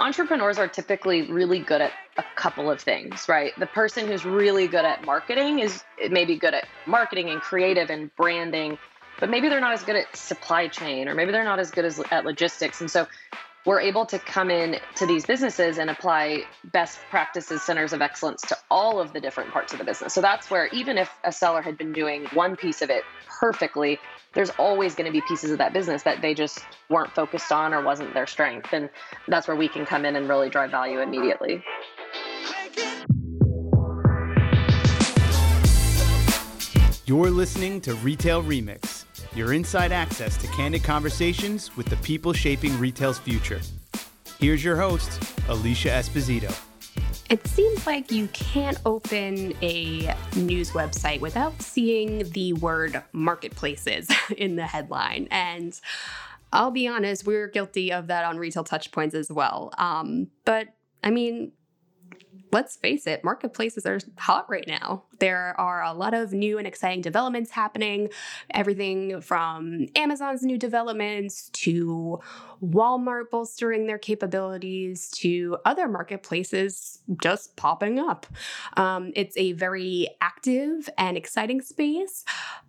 entrepreneurs are typically really good at a couple of things, right? The person who's really good at marketing is maybe good at marketing and creative and branding, but maybe they're not as good at supply chain or maybe they're not as good as at logistics. And so we're able to come in to these businesses and apply best practices centers of excellence to all of the different parts of the business. So that's where even if a seller had been doing one piece of it perfectly, there's always going to be pieces of that business that they just weren't focused on or wasn't their strength. And that's where we can come in and really drive value immediately. You're listening to Retail Remix your inside access to candid conversations with the people shaping retail's future. Here's your host, Alicia Esposito. It seems like you can't open a news website without seeing the word marketplaces in the headline. And I'll be honest, we're guilty of that on retail touchpoints as well. Um, but I mean, let's face it, marketplaces are hot right now. There are a lot of new and exciting developments happening. Everything from Amazon's new developments to Walmart bolstering their capabilities to other marketplaces just popping up. Um, it's a very active and exciting space,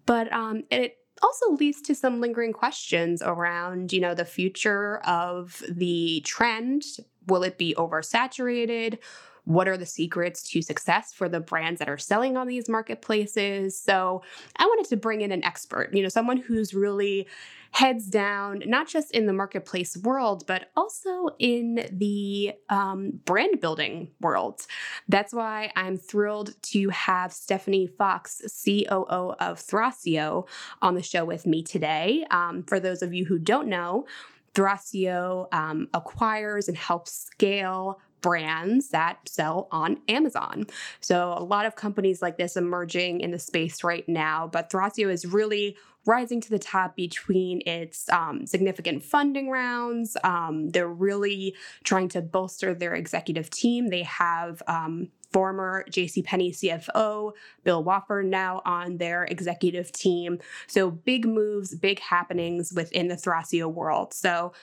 but um, it also leads to some lingering questions around, you know, the future of the trend. Will it be oversaturated? What are the secrets to success for the brands that are selling on these marketplaces. So I wanted to bring in an expert, you know, someone who's really heads down, not just in the marketplace world, but also in the um, brand building world. That's why I'm thrilled to have Stephanie Fox, COO of Thrasio, on the show with me today. Um, for those of you who don't know, Thrasio um, acquires and helps scale brands that sell on Amazon. So a lot of companies like this emerging in the space right now, but Thrasio is really rising to the top between its um, significant funding rounds. Um, they're really trying to bolster their executive team. They have um, former JCPenney CFO Bill Wafford now on their executive team. So big moves, big happenings within the Thrasio world. So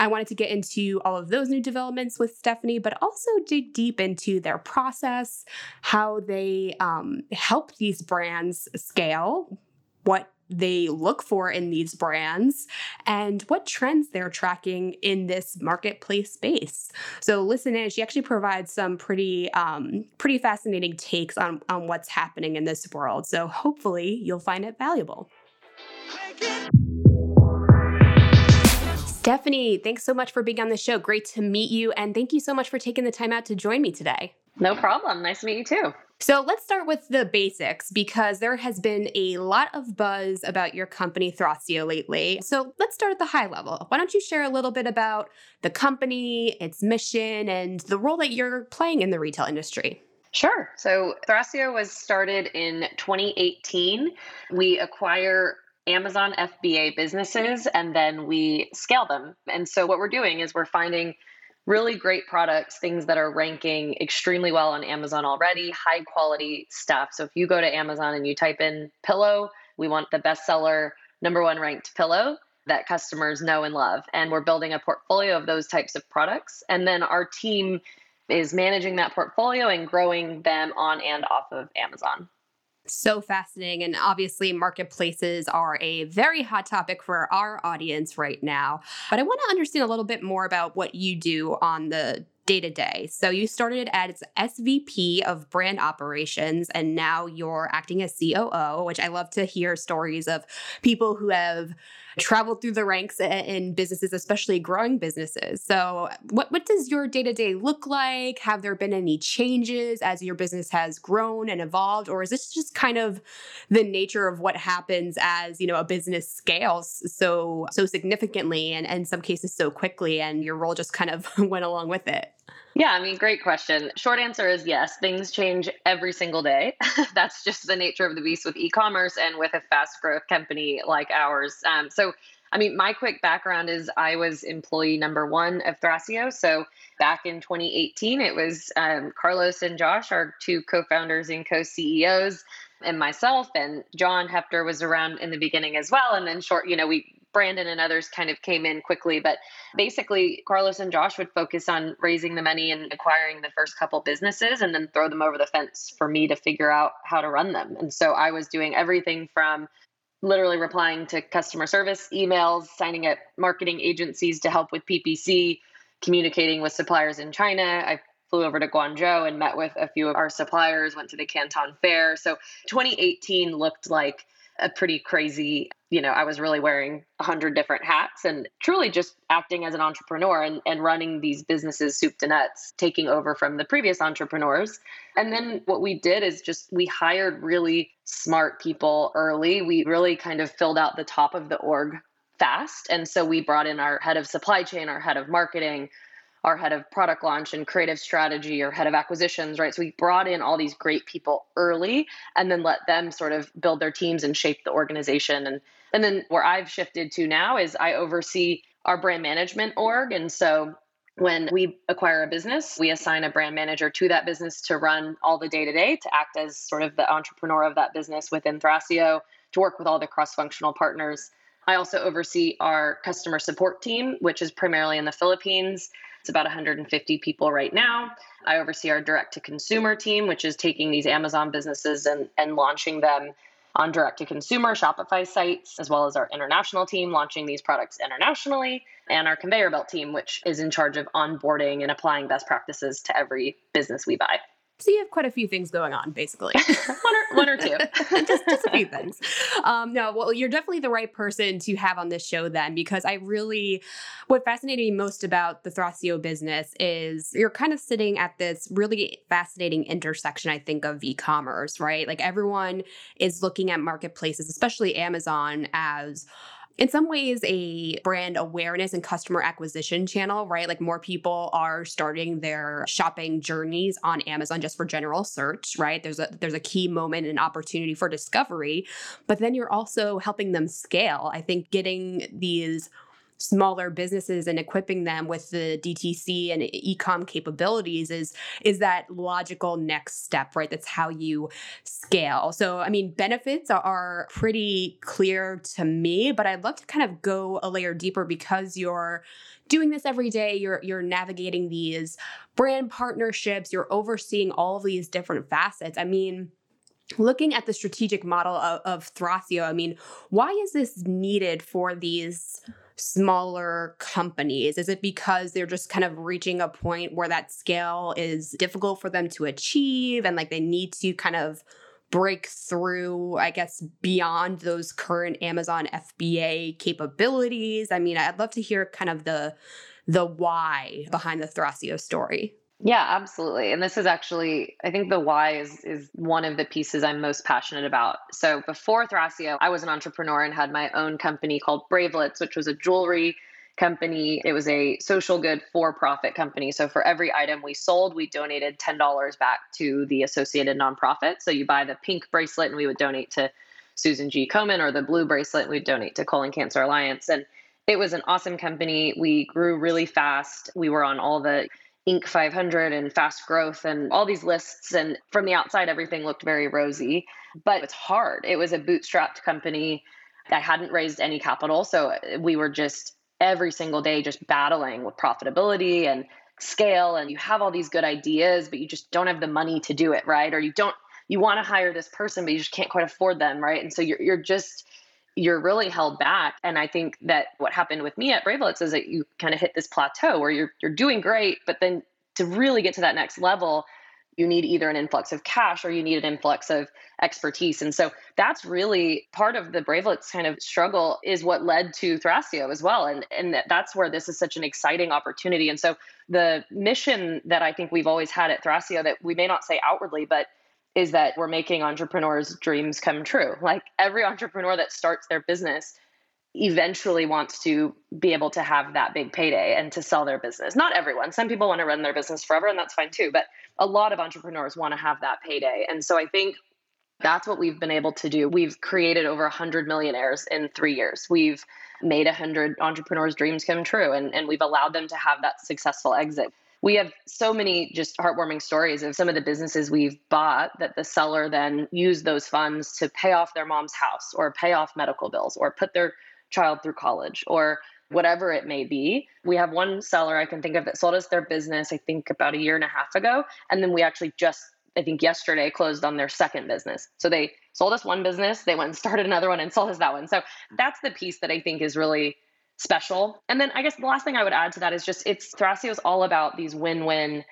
I wanted to get into all of those new developments with Stephanie, but also dig deep into their process, how they um, help these brands scale, what they look for in these brands and what trends they're tracking in this marketplace space. So listen in, she actually provides some pretty um, pretty fascinating takes on, on what's happening in this world. So hopefully you'll find it valuable. Stephanie, thanks so much for being on the show. Great to meet you. And thank you so much for taking the time out to join me today. No problem. Nice to meet you too. So let's start with the basics because there has been a lot of buzz about your company, Thrasio, lately. So let's start at the high level. Why don't you share a little bit about the company, its mission, and the role that you're playing in the retail industry? Sure. So Thrasio was started in 2018. We acquire Amazon FBA businesses and then we scale them. And so what we're doing is we're finding really great products, things that are ranking extremely well on Amazon already, high quality stuff. So if you go to Amazon and you type in pillow, we want the bestseller number one ranked pillow that customers know and love. And we're building a portfolio of those types of products. And then our team is managing that portfolio and growing them on and off of Amazon so fascinating. And obviously, marketplaces are a very hot topic for our audience right now. But I want to understand a little bit more about what you do on the day to day. So you started as SVP of brand operations and now you're acting as COO, which I love to hear stories of people who have traveled through the ranks in businesses, especially growing businesses. So, what, what does your day to day look like? Have there been any changes as your business has grown and evolved? Or is this just kind of the nature of what happens as, you know, a business scales so, so significantly and, and in some cases so quickly and your role just kind of went along with it? Yeah, I mean, great question. Short answer is yes, things change every single day. That's just the nature of the beast with e commerce and with a fast growth company like ours. Um, so, I mean, my quick background is I was employee number one of Thrasio. So, back in 2018, it was um, Carlos and Josh, our two co founders and co CEOs, and myself. And John Hepter was around in the beginning as well. And then, short, you know, we Brandon and others kind of came in quickly. But basically, Carlos and Josh would focus on raising the money and acquiring the first couple businesses and then throw them over the fence for me to figure out how to run them. And so I was doing everything from literally replying to customer service emails, signing up marketing agencies to help with PPC, communicating with suppliers in China. I flew over to Guangzhou and met with a few of our suppliers, went to the Canton Fair. So 2018 looked like a pretty crazy, you know, I was really wearing a hundred different hats and truly just acting as an entrepreneur and, and running these businesses soup to nuts, taking over from the previous entrepreneurs. And then what we did is just we hired really smart people early. We really kind of filled out the top of the org fast. And so we brought in our head of supply chain, our head of marketing, our head of product launch and creative strategy or head of acquisitions, right? So we brought in all these great people early and then let them sort of build their teams and shape the organization. And and then where I've shifted to now is I oversee our brand management org. And so when we acquire a business, we assign a brand manager to that business to run all the day to day, to act as sort of the entrepreneur of that business within Thrasio, to work with all the cross functional partners. I also oversee our customer support team, which is primarily in the Philippines. It's about 150 people right now. I oversee our direct to consumer team, which is taking these Amazon businesses and, and launching them on direct to consumer Shopify sites, as well as our international team launching these products internationally, and our conveyor belt team, which is in charge of onboarding and applying best practices to every business we buy. So you have quite a few things going on, basically. one, or, one or two. just, just a few things. Um, no, well, you're definitely the right person to have on this show then, because I really, what fascinated me most about the Thrasio business is you're kind of sitting at this really fascinating intersection, I think, of e commerce, right? Like everyone is looking at marketplaces, especially Amazon, as in some ways a brand awareness and customer acquisition channel, right? Like more people are starting their shopping journeys on Amazon just for general search, right? There's a there's a key moment and opportunity for discovery, but then you're also helping them scale. I think getting these smaller businesses and equipping them with the DTC and e-com capabilities is is that logical next step, right? That's how you scale. So, I mean, benefits are pretty clear to me, but I'd love to kind of go a layer deeper because you're doing this every day you're you're navigating these brand partnerships you're overseeing all of these different facets i mean looking at the strategic model of, of Thrasio, I mean, why is this needed for these smaller companies? Is it because they're just kind of reaching a point where that scale is difficult for them to achieve and like they need to kind of break through, I guess, beyond those current Amazon FBA capabilities? I mean, I'd love to hear kind of the the why behind the Thrasio story. Yeah, absolutely. And this is actually, I think the why is is one of the pieces I'm most passionate about. So before Thrasio, I was an entrepreneur and had my own company called Bravelets, which was a jewelry company. It was a social good for profit company. So for every item we sold, we donated $10 back to the associated nonprofit. So you buy the pink bracelet and we would donate to Susan G. Komen or the blue bracelet and we'd donate to Colon Cancer Alliance. And it was an awesome company. We grew really fast. We were on all the Inc. 500 and fast growth and all these lists. And from the outside, everything looked very rosy, but it's hard. It was a bootstrapped company. I hadn't raised any capital. So uh, we were just every single day just battling with profitability and scale. And you have all these good ideas, but you just don't have the money to do it, right? Or you don't, you want to hire this person, but you just can't quite afford them, right? And so you're, you're just, you're really held back. And I think that what happened with me at Bravelets is that you kind of hit this plateau where you're you're doing great, but then to really get to that next level, you need either an influx of cash or you need an influx of expertise. And so that's really part of the Bravelets kind of struggle is what led to Thrasio as well. And, and that's where this is such an exciting opportunity. And so the mission that I think we've always had at Thrasio that we may not say outwardly, but is that we're making entrepreneurs' dreams come true. Like every entrepreneur that starts their business eventually wants to be able to have that big payday and to sell their business. Not everyone. Some people want to run their business forever, and that's fine too. But a lot of entrepreneurs want to have that payday. And so I think that's what we've been able to do. We've created over 100 millionaires in three years. We've made 100 entrepreneurs' dreams come true, and, and we've allowed them to have that successful exit we have so many just heartwarming stories of some of the businesses we've bought that the seller then used those funds to pay off their mom's house or pay off medical bills or put their child through college or whatever it may be. We have one seller I can think of that sold us their business, I think about a year and a half ago. And then we actually just, I think yesterday, closed on their second business. So they sold us one business, they went and started another one and sold us that one. So that's the piece that I think is really special. And then I guess the last thing I would add to that is just it's Thrasio is all about these win win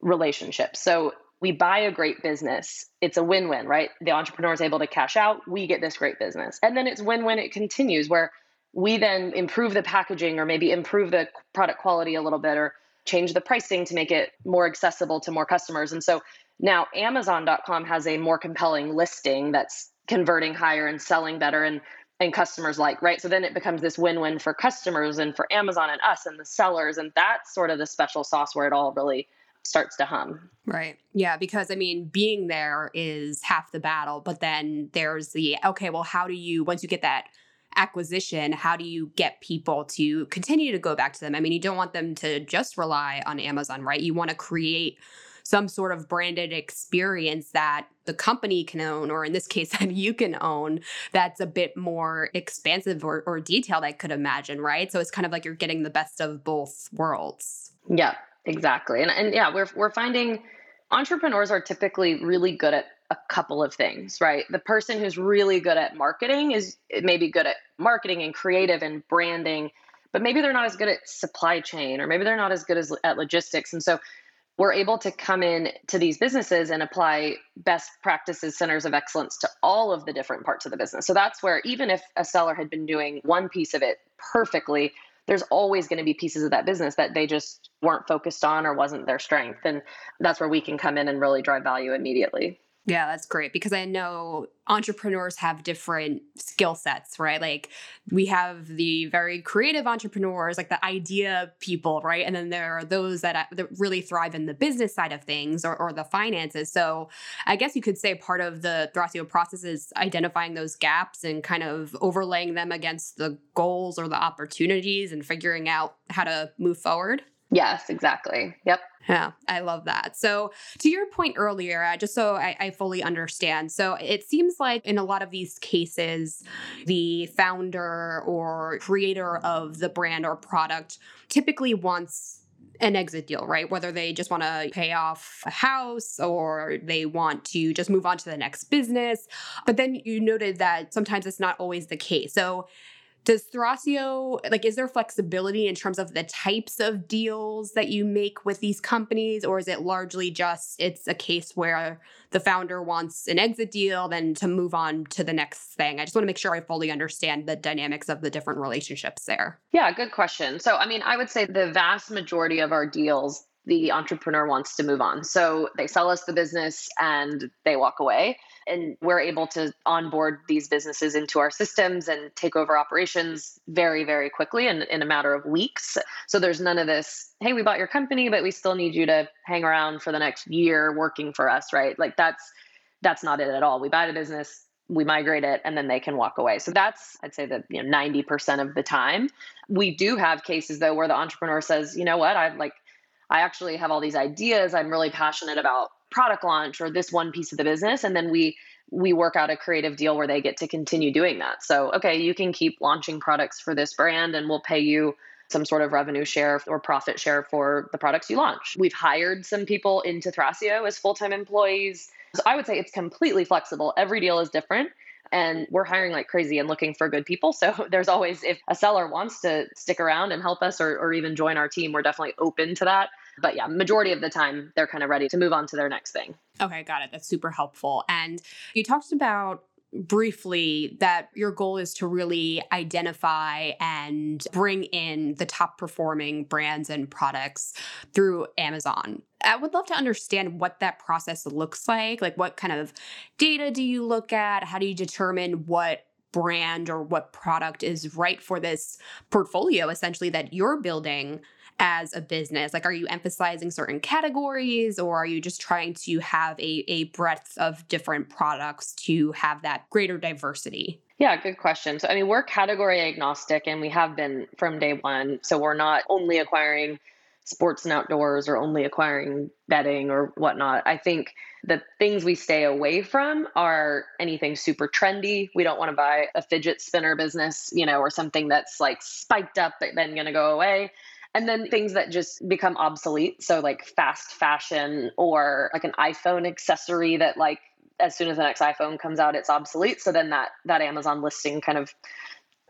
relationships. So we buy a great business. It's a win win, right? The entrepreneur is able to cash out, we get this great business. And then it's win win, it continues where we then improve the packaging or maybe improve the product quality a little bit or change the pricing to make it more accessible to more customers. And so now Amazon.com has a more compelling listing that's converting higher and selling better and and customers like, right? So then it becomes this win-win for customers and for Amazon and us and the sellers. And that's sort of the special sauce where it all really starts to hum. Right. Yeah. Because I mean, being there is half the battle, but then there's the okay, well, how do you, once you get that acquisition, how do you get people to continue to go back to them? I mean, you don't want them to just rely on Amazon, right? You want to create some sort of branded experience that the company can own, or in this case, that you can own, that's a bit more expansive or, or detailed, I could imagine, right? So it's kind of like you're getting the best of both worlds. Yeah, exactly. And, and yeah, we're, we're finding entrepreneurs are typically really good at a couple of things, right? The person who's really good at marketing is maybe good at marketing and creative and branding, but maybe they're not as good at supply chain or maybe they're not as good as at logistics. And so we're able to come in to these businesses and apply best practices centers of excellence to all of the different parts of the business. So that's where even if a seller had been doing one piece of it perfectly, there's always going to be pieces of that business that they just weren't focused on or wasn't their strength. And that's where we can come in and really drive value immediately. Yeah, that's great because I know entrepreneurs have different skill sets, right? Like we have the very creative entrepreneurs, like the idea people, right? And then there are those that, uh, that really thrive in the business side of things or, or the finances. So I guess you could say part of the Thrasio process is identifying those gaps and kind of overlaying them against the goals or the opportunities and figuring out how to move forward. Yes, exactly. Yep. Yeah, I love that. So, to your point earlier, uh, just so I, I, fully understand, so it seems like in a lot of these cases, the founder or creator of the brand or product typically wants an exit deal, right? Whether they just want to pay off a house or they want to just move on to the next business. But then you noted that sometimes it's not always the case. So, does Thrasio like is there flexibility in terms of the types of deals that you make with these companies or is it largely just it's a case where the founder wants an exit deal then to move on to the next thing? I just want to make sure I fully understand the dynamics of the different relationships there. Yeah, good question. So I mean, I would say the vast majority of our deals the entrepreneur wants to move on. So they sell us the business and they walk away and we're able to onboard these businesses into our systems and take over operations very very quickly in, in a matter of weeks. So there's none of this hey we bought your company but we still need you to hang around for the next year working for us right? Like that's that's not it at all. We buy the business we migrate it and then they can walk away. So that's i'd say that you know 90% of the time. We do have cases though where the entrepreneur says you know what? I've like i actually have all these ideas. I'm really passionate about product launch or this one piece of the business and then we we work out a creative deal where they get to continue doing that. So okay you can keep launching products for this brand and we'll pay you some sort of revenue share or profit share for the products you launch. We've hired some people into thrasio as full-time employees. So i would say it's completely flexible. Every deal is different and we're hiring like crazy and looking for good people. So there's always if a seller wants to stick around and help us or, or even join our team we're definitely open to that but yeah, majority of the time they're kind of ready to move on to their next thing. Okay, got it. That's super helpful. And you talked about briefly that your goal is to really identify and bring in the top performing brands and products through Amazon. I would love to understand what that process looks like. Like, what kind of data do you look at? How do you determine what brand or what product is right for this portfolio essentially that you're building as a business? Like, are you emphasizing certain categories or are you just trying to have a, a breadth of different products to have that greater diversity? Yeah, good question. So, I mean, we're category agnostic and we have been from day one. So, we're not only acquiring sports and outdoors or only acquiring bedding or whatnot. I think the things we stay away from are anything super trendy. We don't want to buy a fidget spinner business, you know, or something that's like spiked up but then going to go away. And then things that just become obsolete. So, like fast fashion or like an iPhone accessory that, like, as soon as the next iPhone comes out, it's obsolete. So then that that Amazon listing kind of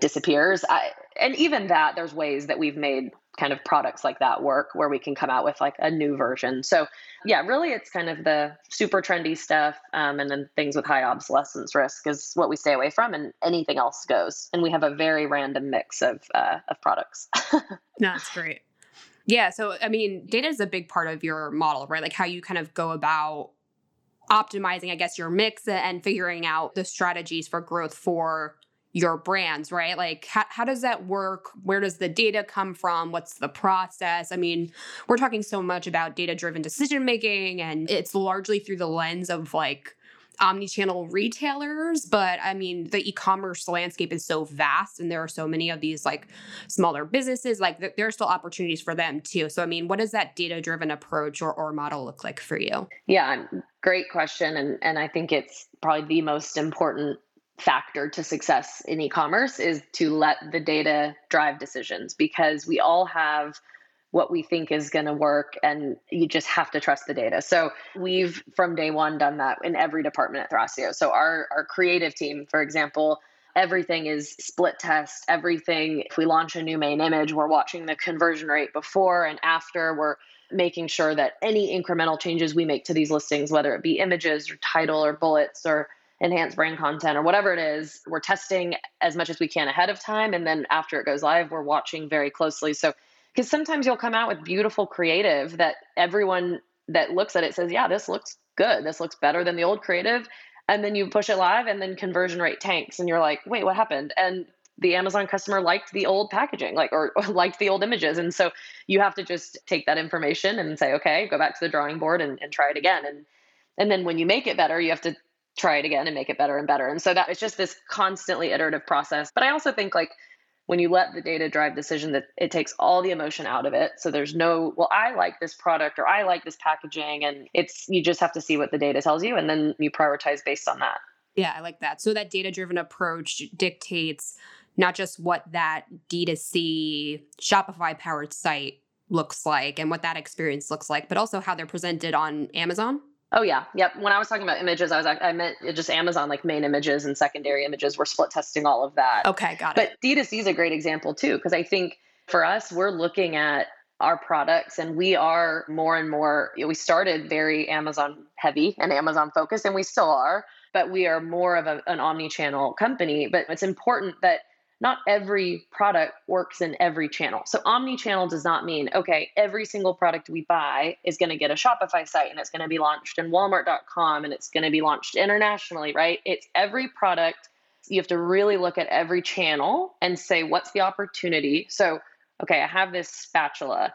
disappears. I, and even that, there's ways that we've made kind of products like that work where we can come out with like a new version. So yeah, really, it's kind of the super trendy stuff, um, and then things with high obsolescence risk is what we stay away from, and anything else goes. And we have a very random mix of uh, of products. that's great. Yeah, so I mean, data is a big part of your model, right? Like how you kind of go about optimizing, I guess, your mix and figuring out the strategies for growth for your brands, right? Like, how, how does that work? Where does the data come from? What's the process? I mean, we're talking so much about data driven decision making, and it's largely through the lens of like omni-channel retailers but i mean the e-commerce landscape is so vast and there are so many of these like smaller businesses like th- there are still opportunities for them too so i mean what does that data driven approach or, or model look like for you yeah great question and and i think it's probably the most important factor to success in e-commerce is to let the data drive decisions because we all have what we think is going to work and you just have to trust the data. So we've from day one done that in every department at thrasio. So our our creative team for example everything is split test everything if we launch a new main image we're watching the conversion rate before and after we're making sure that any incremental changes we make to these listings whether it be images or title or bullets or enhanced brand content or whatever it is, we're testing as much as we can ahead of time. And then after it goes live, we're watching very closely. So, because sometimes you'll come out with beautiful creative that everyone that looks at it says, yeah, this looks good. This looks better than the old creative. And then you push it live and then conversion rate tanks and you're like, wait, what happened? And the Amazon customer liked the old packaging, like or, or, liked the old images. And so you have to just take that information and say, okay, go back to the drawing board and, and try it again. And and then when you make it better, you have to try it again and make it better and better. And so that it's just this constantly iterative process. But I also think like when you let the data drive decision that it takes all the emotion out of it. So there's no, well, I like this product or I like this packaging. And it's, you just have to see what the data tells you and then you prioritize based on that. Yeah, I like that. So that data driven approach dictates not just what that D2C Shopify powered site looks like and what that experience looks like, but also how they're presented on Amazon. Oh yeah, yep. When I was talking about images, I was I meant just Amazon like main images and secondary images. We're split testing all of that. Okay, got it. But D2C is a great example too because I think for us, we're looking at our products and we are more and more. We started very Amazon heavy and Amazon focused, and we still are. But we are more of a, an omni-channel company. But it's important that not every product works in every channel. So omni-channel does not mean okay, every single product we buy is going to get a Shopify site and it's going to be launched in walmart.com and it's going to be launched internationally, right? It's every product you have to really look at every channel and say what's the opportunity. So, okay, I have this spatula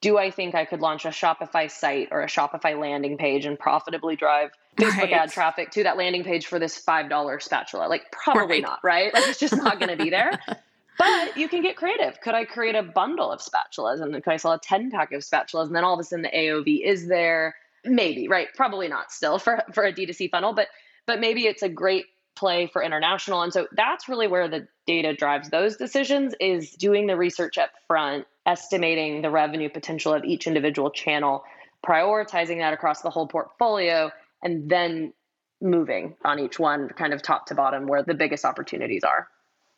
do I think I could launch a Shopify site or a Shopify landing page and profitably drive Facebook right. ad traffic to that landing page for this $5 spatula? Like, probably right. not, right? Like, it's just not going to be there. but you can get creative. Could I create a bundle of spatulas and then could I sell a 10 pack of spatulas? And then all of a sudden the AOV is there. Maybe, right? Probably not still for, for a D2C funnel, but but maybe it's a great play for international. And so that's really where the data drives those decisions is doing the research up front estimating the revenue potential of each individual channel, prioritizing that across the whole portfolio, and then moving on each one, kind of top to bottom, where the biggest opportunities are.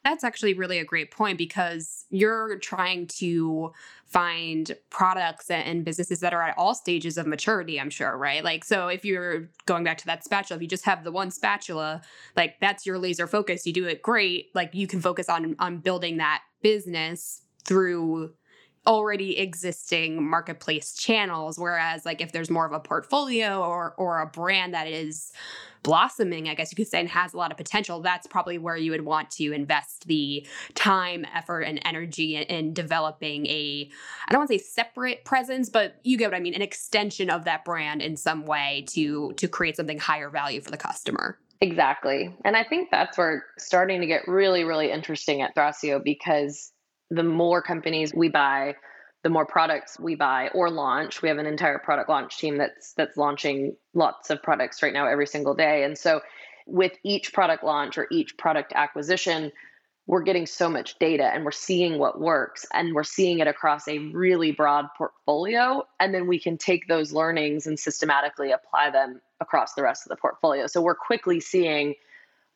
That's actually really a great point because you're trying to find products and businesses that are at all stages of maturity, I'm sure, right? Like, so if you're going back to that spatula, if you just have the one spatula, like that's your laser focus, you do it great. Like, you can focus on on building that business through already existing marketplace channels whereas like if there's more of a portfolio or or a brand that is blossoming i guess you could say and has a lot of potential that's probably where you would want to invest the time effort and energy in, in developing a i don't want to say separate presence but you get what i mean an extension of that brand in some way to to create something higher value for the customer. Exactly and i think that's where starting to get really really interesting at thrasio because the more companies we buy, the more products we buy or launch. We have an entire product launch team that's that's launching lots of products right now every single day. And so with each product launch or each product acquisition we're getting so much data and we're seeing what works and we're seeing it across a really broad portfolio. And then we can take those learnings and systematically apply them across the rest of the portfolio. So we're quickly seeing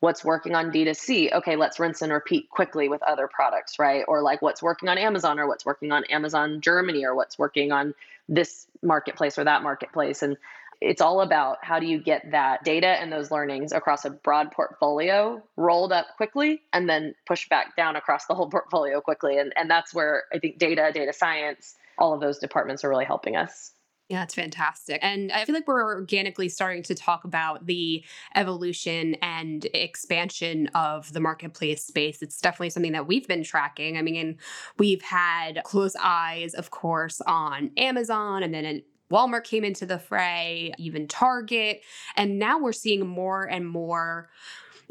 what's working on D2C. Okay, let's rinse and repeat quickly with other products, right? Or like what's working on Amazon or what's working on Amazon Germany or what's working on this marketplace or that marketplace. And it's all about how do you get that data and those learnings across a broad portfolio rolled up quickly and then push back down across the whole portfolio quickly. And, and that's where I think data, data science, all of those departments are really helping us. Yeah, it's fantastic. And I feel like we're organically starting to talk about the evolution and expansion of the marketplace space. It's definitely something that we've been tracking. I mean, we've had close eyes, of course, on Amazon and then Walmart came into the fray, even Target. And now we're seeing more and more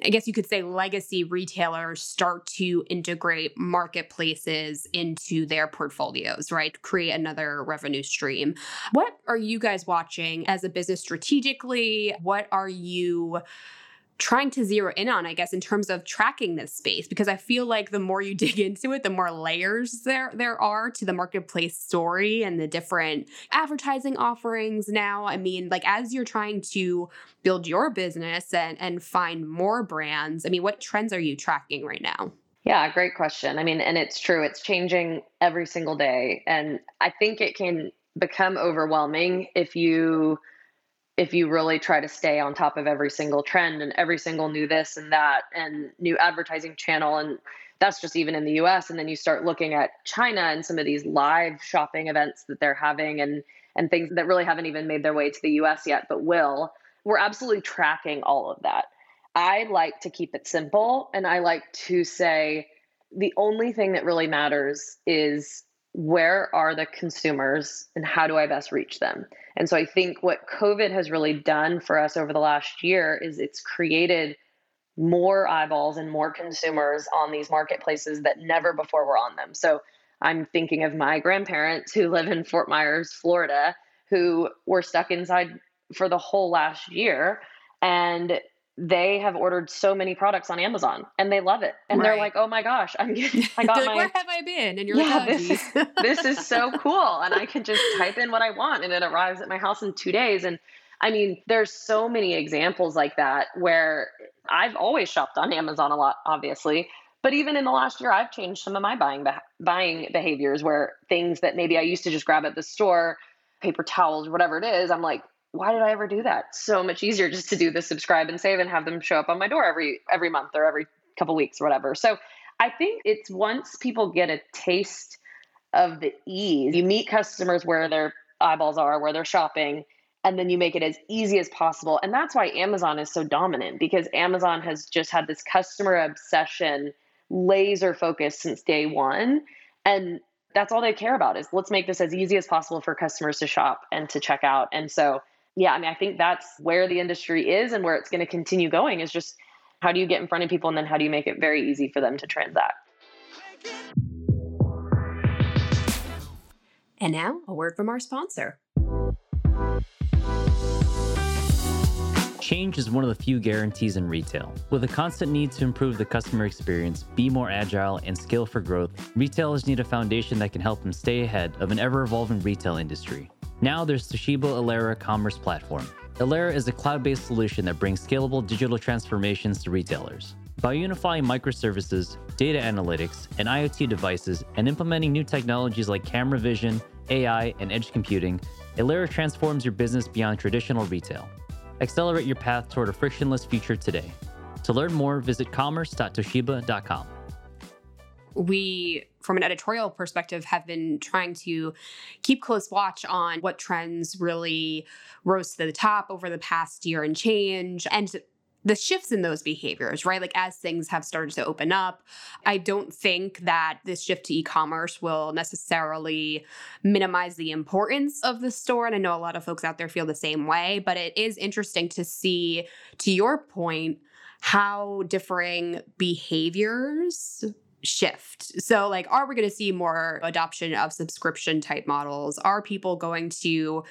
I guess you could say legacy retailers start to integrate marketplaces into their portfolios, right? Create another revenue stream. What are you guys watching as a business strategically? What are you trying to zero in on, I guess, in terms of tracking this space, because I feel like the more you dig into it, the more layers there there are to the marketplace story and the different advertising offerings now. I mean, like as you're trying to build your business and, and find more brands, I mean, what trends are you tracking right now? Yeah, great question. I mean, and it's true, it's changing every single day. And I think it can become overwhelming if you if you really try to stay on top of every single trend and every single new this and that and new advertising channel and that's just even in the US and then you start looking at China and some of these live shopping events that they're having and and things that really haven't even made their way to the US yet but will we're absolutely tracking all of that. I like to keep it simple and I like to say the only thing that really matters is where are the consumers and how do I best reach them? And so I think what COVID has really done for us over the last year is it's created more eyeballs and more consumers on these marketplaces that never before were on them. So I'm thinking of my grandparents who live in Fort Myers, Florida, who were stuck inside for the whole last year. And they have ordered so many products on Amazon and they love it. And right. they're like, oh my gosh, I'm getting, I got like, my, where have I been? And you're yeah, like, oh, this, is, this is so cool. And I can just type in what I want and it arrives at my house in two days. And I mean, there's so many examples like that where I've always shopped on Amazon a lot, obviously. But even in the last year, I've changed some of my buying buying behaviors where things that maybe I used to just grab at the store, paper towels, whatever it is, I'm like, why did I ever do that? So much easier just to do the subscribe and save and have them show up on my door every every month or every couple weeks or whatever. So I think it's once people get a taste of the ease, you meet customers where their eyeballs are, where they're shopping, and then you make it as easy as possible. And that's why Amazon is so dominant because Amazon has just had this customer obsession, laser focus since day one. And that's all they care about is let's make this as easy as possible for customers to shop and to check out. And so yeah, I mean, I think that's where the industry is and where it's going to continue going is just how do you get in front of people and then how do you make it very easy for them to transact? And now, a word from our sponsor. Change is one of the few guarantees in retail. With a constant need to improve the customer experience, be more agile, and scale for growth, retailers need a foundation that can help them stay ahead of an ever evolving retail industry. Now there's Toshiba ELERA Commerce Platform. ELERA is a cloud based solution that brings scalable digital transformations to retailers. By unifying microservices, data analytics, and IoT devices, and implementing new technologies like camera vision, AI, and edge computing, ELERA transforms your business beyond traditional retail. Accelerate your path toward a frictionless future today. To learn more, visit commerce.toshiba.com we from an editorial perspective have been trying to keep close watch on what trends really rose to the top over the past year and change and the shifts in those behaviors, right? Like as things have started to open up, I don't think that this shift to e-commerce will necessarily minimize the importance of the store and I know a lot of folks out there feel the same way, but it is interesting to see to your point how differing behaviors shift. So, like, are we going to see more adoption of subscription type models? Are people going to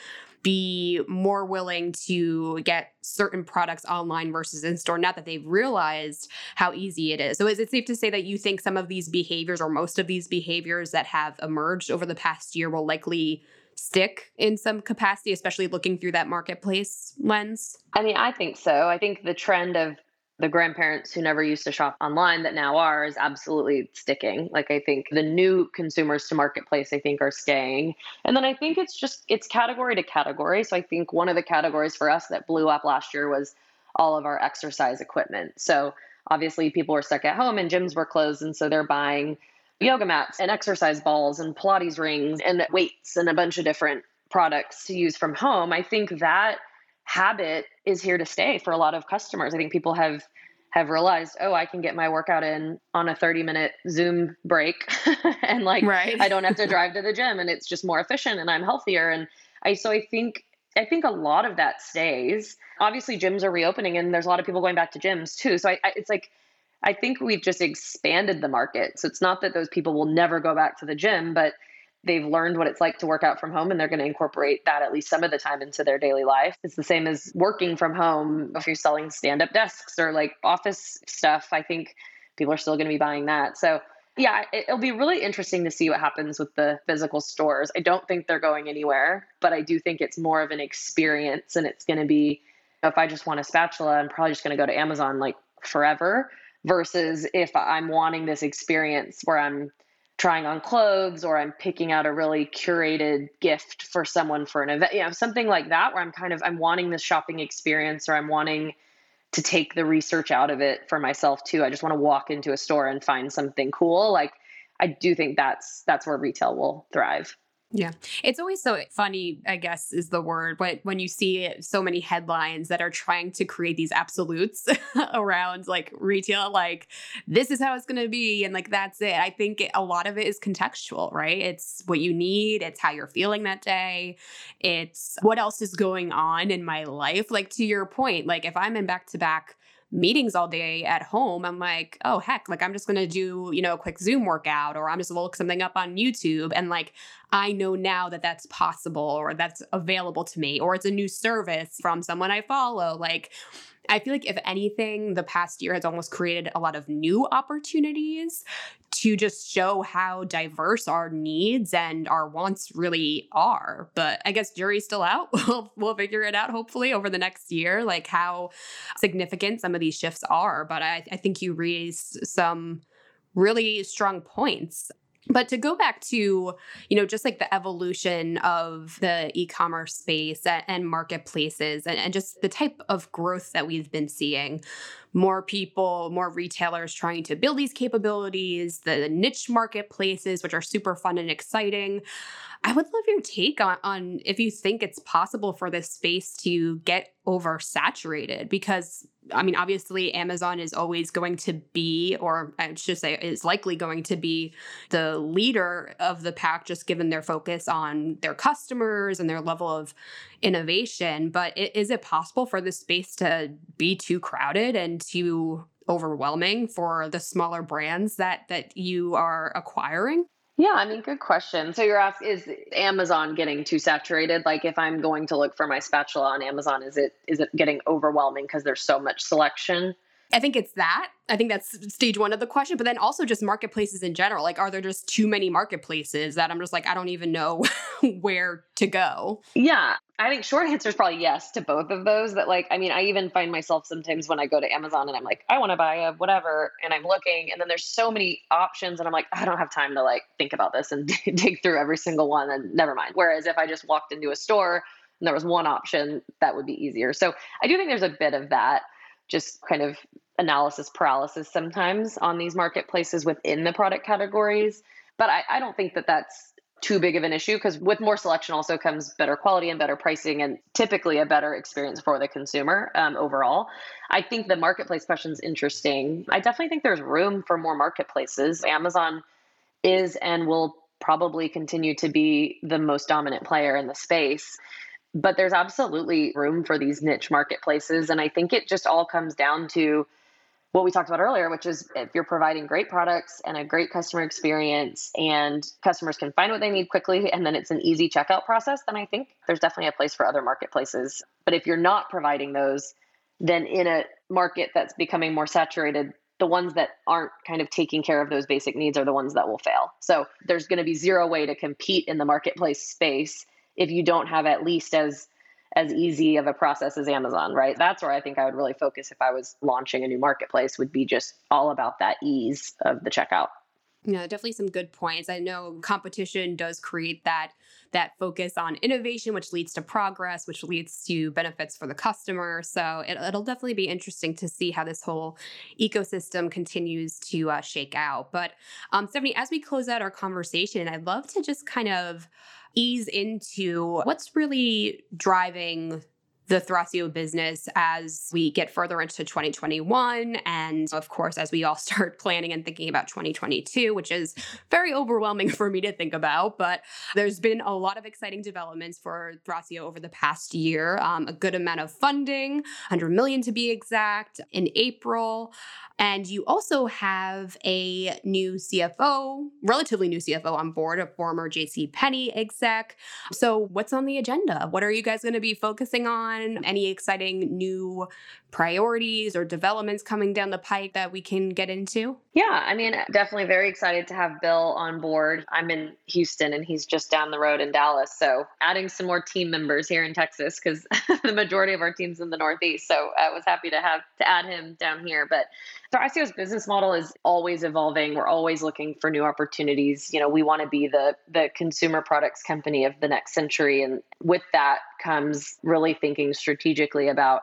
be more willing to get certain products online versus in store now that they've realized how easy it is. So, is it safe to say that you think some of these behaviors or most of these behaviors that have emerged over the past year will likely stick in some capacity, especially looking through that marketplace lens? I mean, I think so. I think the trend of the grandparents who never used to shop online that now are is absolutely sticking. Like I think the new consumers to marketplace I think are staying. And then I think it's just it's category to category. So I think one of the categories for us that blew up last year was all of our exercise equipment. So obviously people were stuck at home and gyms were closed and so they're buying yoga mats and exercise balls and pilates rings and weights and a bunch of different products to use from home. I think that habit is here to stay for a lot of customers. I think people have have realized, oh, I can get my workout in on a 30 minute Zoom break and like right. I don't have to drive to the gym and it's just more efficient and I'm healthier and I so I think I think a lot of that stays. Obviously gyms are reopening and there's a lot of people going back to gyms too. So I, I it's like I think we've just expanded the market. So it's not that those people will never go back to the gym, but they've learned what it's like to work out from home and they're going to incorporate that at least some of the time into their daily life. It's the same as working from home if you're selling stand up desks or like office stuff. I think people are still going to be buying that. So, yeah, it'll be really interesting to see what happens with the physical stores. I don't think they're going anywhere, but I do think it's more of an experience and it's going to be if I just want a spatula, I'm probably just going to go to Amazon like forever versus if I'm wanting this experience where I'm trying on clothes or I'm picking out a really curated gift for someone for an event, you know, something like that where I'm kind of I'm wanting this shopping experience or I'm wanting to take the research out of it for myself too. I just want to walk into a store and find something cool. Like I do think that's that's where retail will thrive. Yeah. It's always so funny, I guess, is the word, but when you see so many headlines that are trying to create these absolutes around like retail, like this is how it's going to be. And like that's it. I think a lot of it is contextual, right? It's what you need, it's how you're feeling that day, it's what else is going on in my life. Like to your point, like if I'm in back to back meetings all day at home, I'm like, oh heck, like I'm just gonna do, you know, a quick Zoom workout or I'm just gonna look something up on YouTube. And like I know now that that's possible or that's available to me, or it's a new service from someone I follow. Like I feel like if anything, the past year has almost created a lot of new opportunities to just show how diverse our needs and our wants really are. But I guess jury's still out. we'll, we'll figure it out hopefully over the next year, like how significant some of these shifts are. But I, I think you raised some really strong points. But to go back to, you know, just like the evolution of the e commerce space and, marketplaces and, and just the type of growth that we've been seeing, more people, more retailers trying to build these capabilities, the niche marketplaces, which are super fun and exciting. I would love your take on, on if you think it's possible for this space to get oversaturated because I mean, obviously, Amazon is always going to be, or I should say, is likely going to be the leader of the pack, just given their focus on their customers and their level of innovation. But is it possible for this space to be too crowded and too overwhelming for the smaller brands that that you are acquiring? Yeah, I mean, good question. So you're asking, is Amazon getting too saturated? Like, if I'm going to look for my spatula on Amazon, is it is it getting overwhelming because there's so much selection? I think it's that. I think that's stage one of the question. But then also just marketplaces in general. Like, are there just too many marketplaces that I'm just like, I don't even know where to go? Yeah. I think short answer is probably yes to both of those. That, like, I mean, I even find myself sometimes when I go to Amazon and I'm like, I want to buy a whatever, and I'm looking, and then there's so many options, and I'm like, I don't have time to like think about this and dig through every single one, and never mind. Whereas if I just walked into a store and there was one option, that would be easier. So I do think there's a bit of that just kind of analysis paralysis sometimes on these marketplaces within the product categories. But I, I don't think that that's too big of an issue because with more selection also comes better quality and better pricing and typically a better experience for the consumer um, overall. I think the marketplace question is interesting. I definitely think there's room for more marketplaces. Amazon is and will probably continue to be the most dominant player in the space. But there's absolutely room for these niche marketplaces. And I think it just all comes down to what we talked about earlier, which is if you're providing great products and a great customer experience and customers can find what they need quickly and then it's an easy checkout process, then I think there's definitely a place for other marketplaces. But if you're not providing those, then in a market that's becoming more saturated, the ones that aren't kind of taking care of those basic needs are the ones that will fail. So there's going to be zero way to compete in the marketplace space if you don't have at least as as easy of a process as Amazon, right? That's where I think I would really focus if I was launching a new marketplace would be just all about that ease of the checkout. Yeah, definitely some good points. I know competition does create that that focus on innovation, which leads to progress, which leads to benefits for the customer. So it, will definitely be interesting to see how this whole ecosystem continues to uh, shake out. But um, Stephanie, as we close out our conversation, I'd love to just kind of ease into what's really driving the Thrasio business as we get further into 2021. And of course, as we all start planning and thinking about 2022, which is very overwhelming for me to think about. But there's been a lot of exciting developments for Thrasio over the past year. Um, a good amount of funding, 100 million to be exact, in April. And you also have a new CFO, relatively new CFO on board, a former JC Penney exec. So, what's on the agenda? What are you guys going to be focusing on? Any exciting new priorities or developments coming down the pike that we can get into? Yeah, I mean, definitely very excited to have Bill on board. I'm in Houston and he's just down the road in Dallas. So, adding some more team members here in Texas because the majority of our team's in the Northeast. So, I was happy to have to add him down here. But Thrasio's business model is always evolving. We're always looking for new opportunities. You know, we want to be the the consumer products company of the next century and with that comes really thinking strategically about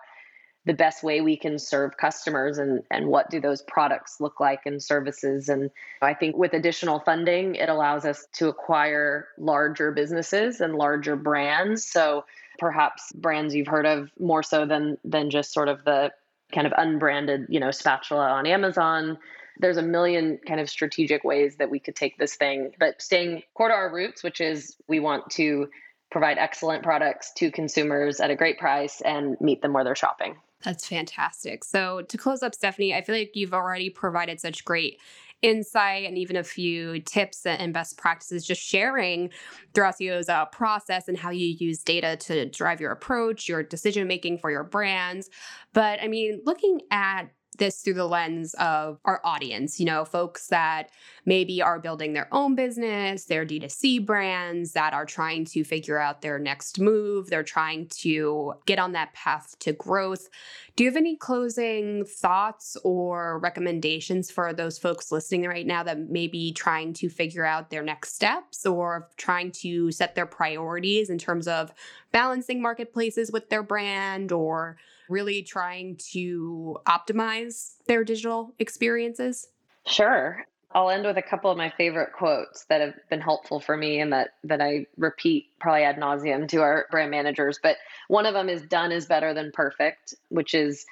the best way we can serve customers and and what do those products look like and services and I think with additional funding it allows us to acquire larger businesses and larger brands so perhaps brands you've heard of more so than than just sort of the kind of unbranded, you know, spatula on Amazon. There's a million kind of strategic ways that we could take this thing, but staying core to our roots, which is we want to provide excellent products to consumers at a great price and meet them where they're shopping. That's fantastic. So, to close up, Stephanie, I feel like you've already provided such great insight and even a few tips and best practices, just sharing Thrasio's uh, process and how you use data to drive your approach, your decision making for your brands. But I mean, looking at this through the lens of our audience, you know, folks that maybe are building their own business, their D2C brands that are trying to figure out their next move, they're trying to get on that path to growth. Do you have any closing thoughts or recommendations for those folks listening right now that may be trying to figure out their next steps or trying to set their priorities in terms of balancing marketplaces with their brand or really trying to optimize their digital experiences? Sure. I'll end with a couple of my favorite quotes that have been helpful for me and that that I repeat probably ad nauseum to our brand managers. But one of them is done is better than perfect, which is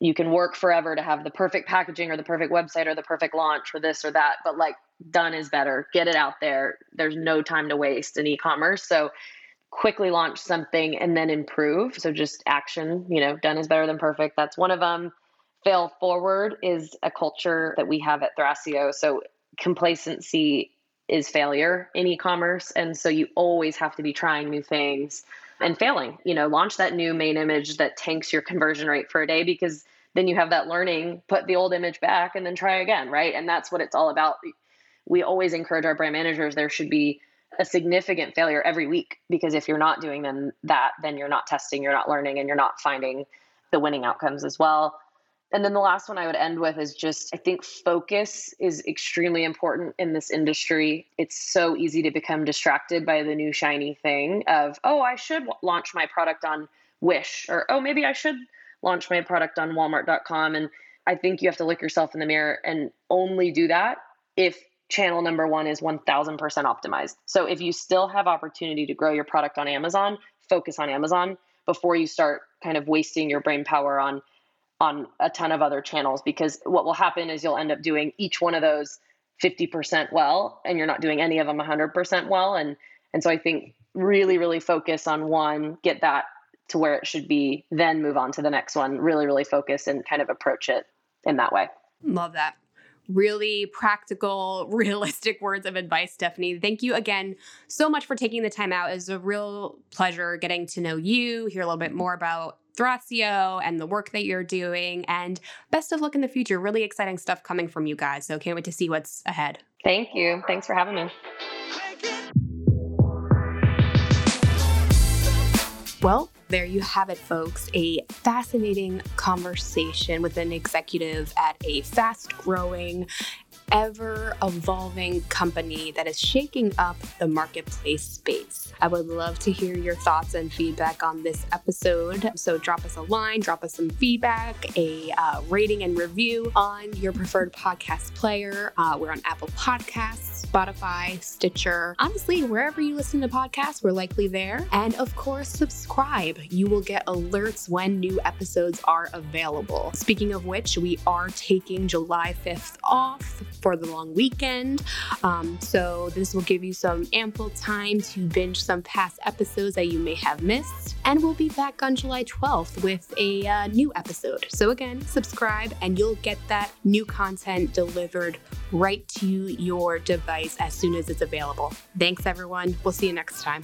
you can work forever to have the perfect packaging or the perfect website or the perfect launch or this or that, but like done is better. Get it out there. There's no time to waste in e-commerce. So quickly launch something and then improve. So just action, you know, done is better than perfect. That's one of them. Fail forward is a culture that we have at Thrasio. So complacency is failure in e-commerce and so you always have to be trying new things and failing. You know, launch that new main image that tanks your conversion rate for a day because then you have that learning, put the old image back and then try again, right? And that's what it's all about. We always encourage our brand managers there should be a significant failure every week because if you're not doing them that then you're not testing you're not learning and you're not finding the winning outcomes as well. And then the last one i would end with is just i think focus is extremely important in this industry. It's so easy to become distracted by the new shiny thing of oh i should launch my product on wish or oh maybe i should launch my product on walmart.com and i think you have to look yourself in the mirror and only do that if channel number one is 1000% optimized. So if you still have opportunity to grow your product on Amazon, focus on Amazon before you start kind of wasting your brain power on on a ton of other channels because what will happen is you'll end up doing each one of those 50% well and you're not doing any of them 100% well and and so I think really really focus on one, get that to where it should be, then move on to the next one, really really focus and kind of approach it in that way. Love that really practical, realistic words of advice, Stephanie. Thank you again so much for taking the time out. It was a real pleasure getting to know you, hear a little bit more about Thrasio and the work that you're doing. And best of luck in the future. Really exciting stuff coming from you guys. So can't wait to see what's ahead. Thank you. Thanks for having me. Well, there you have it, folks. A fascinating conversation with an executive at a fast growing ever evolving company that is shaking up the marketplace space. I would love to hear your thoughts and feedback on this episode. So drop us a line, drop us some feedback, a uh, rating and review on your preferred podcast player. Uh, we're on Apple Podcasts, Spotify, Stitcher. Honestly, wherever you listen to podcasts, we're likely there. And of course, subscribe. You will get alerts when new episodes are available. Speaking of which, we are taking July 5th off for the long weekend. Um, so, this will give you some ample time to binge some past episodes that you may have missed. And we'll be back on July 12th with a uh, new episode. So, again, subscribe and you'll get that new content delivered right to your device as soon as it's available. Thanks, everyone. We'll see you next time.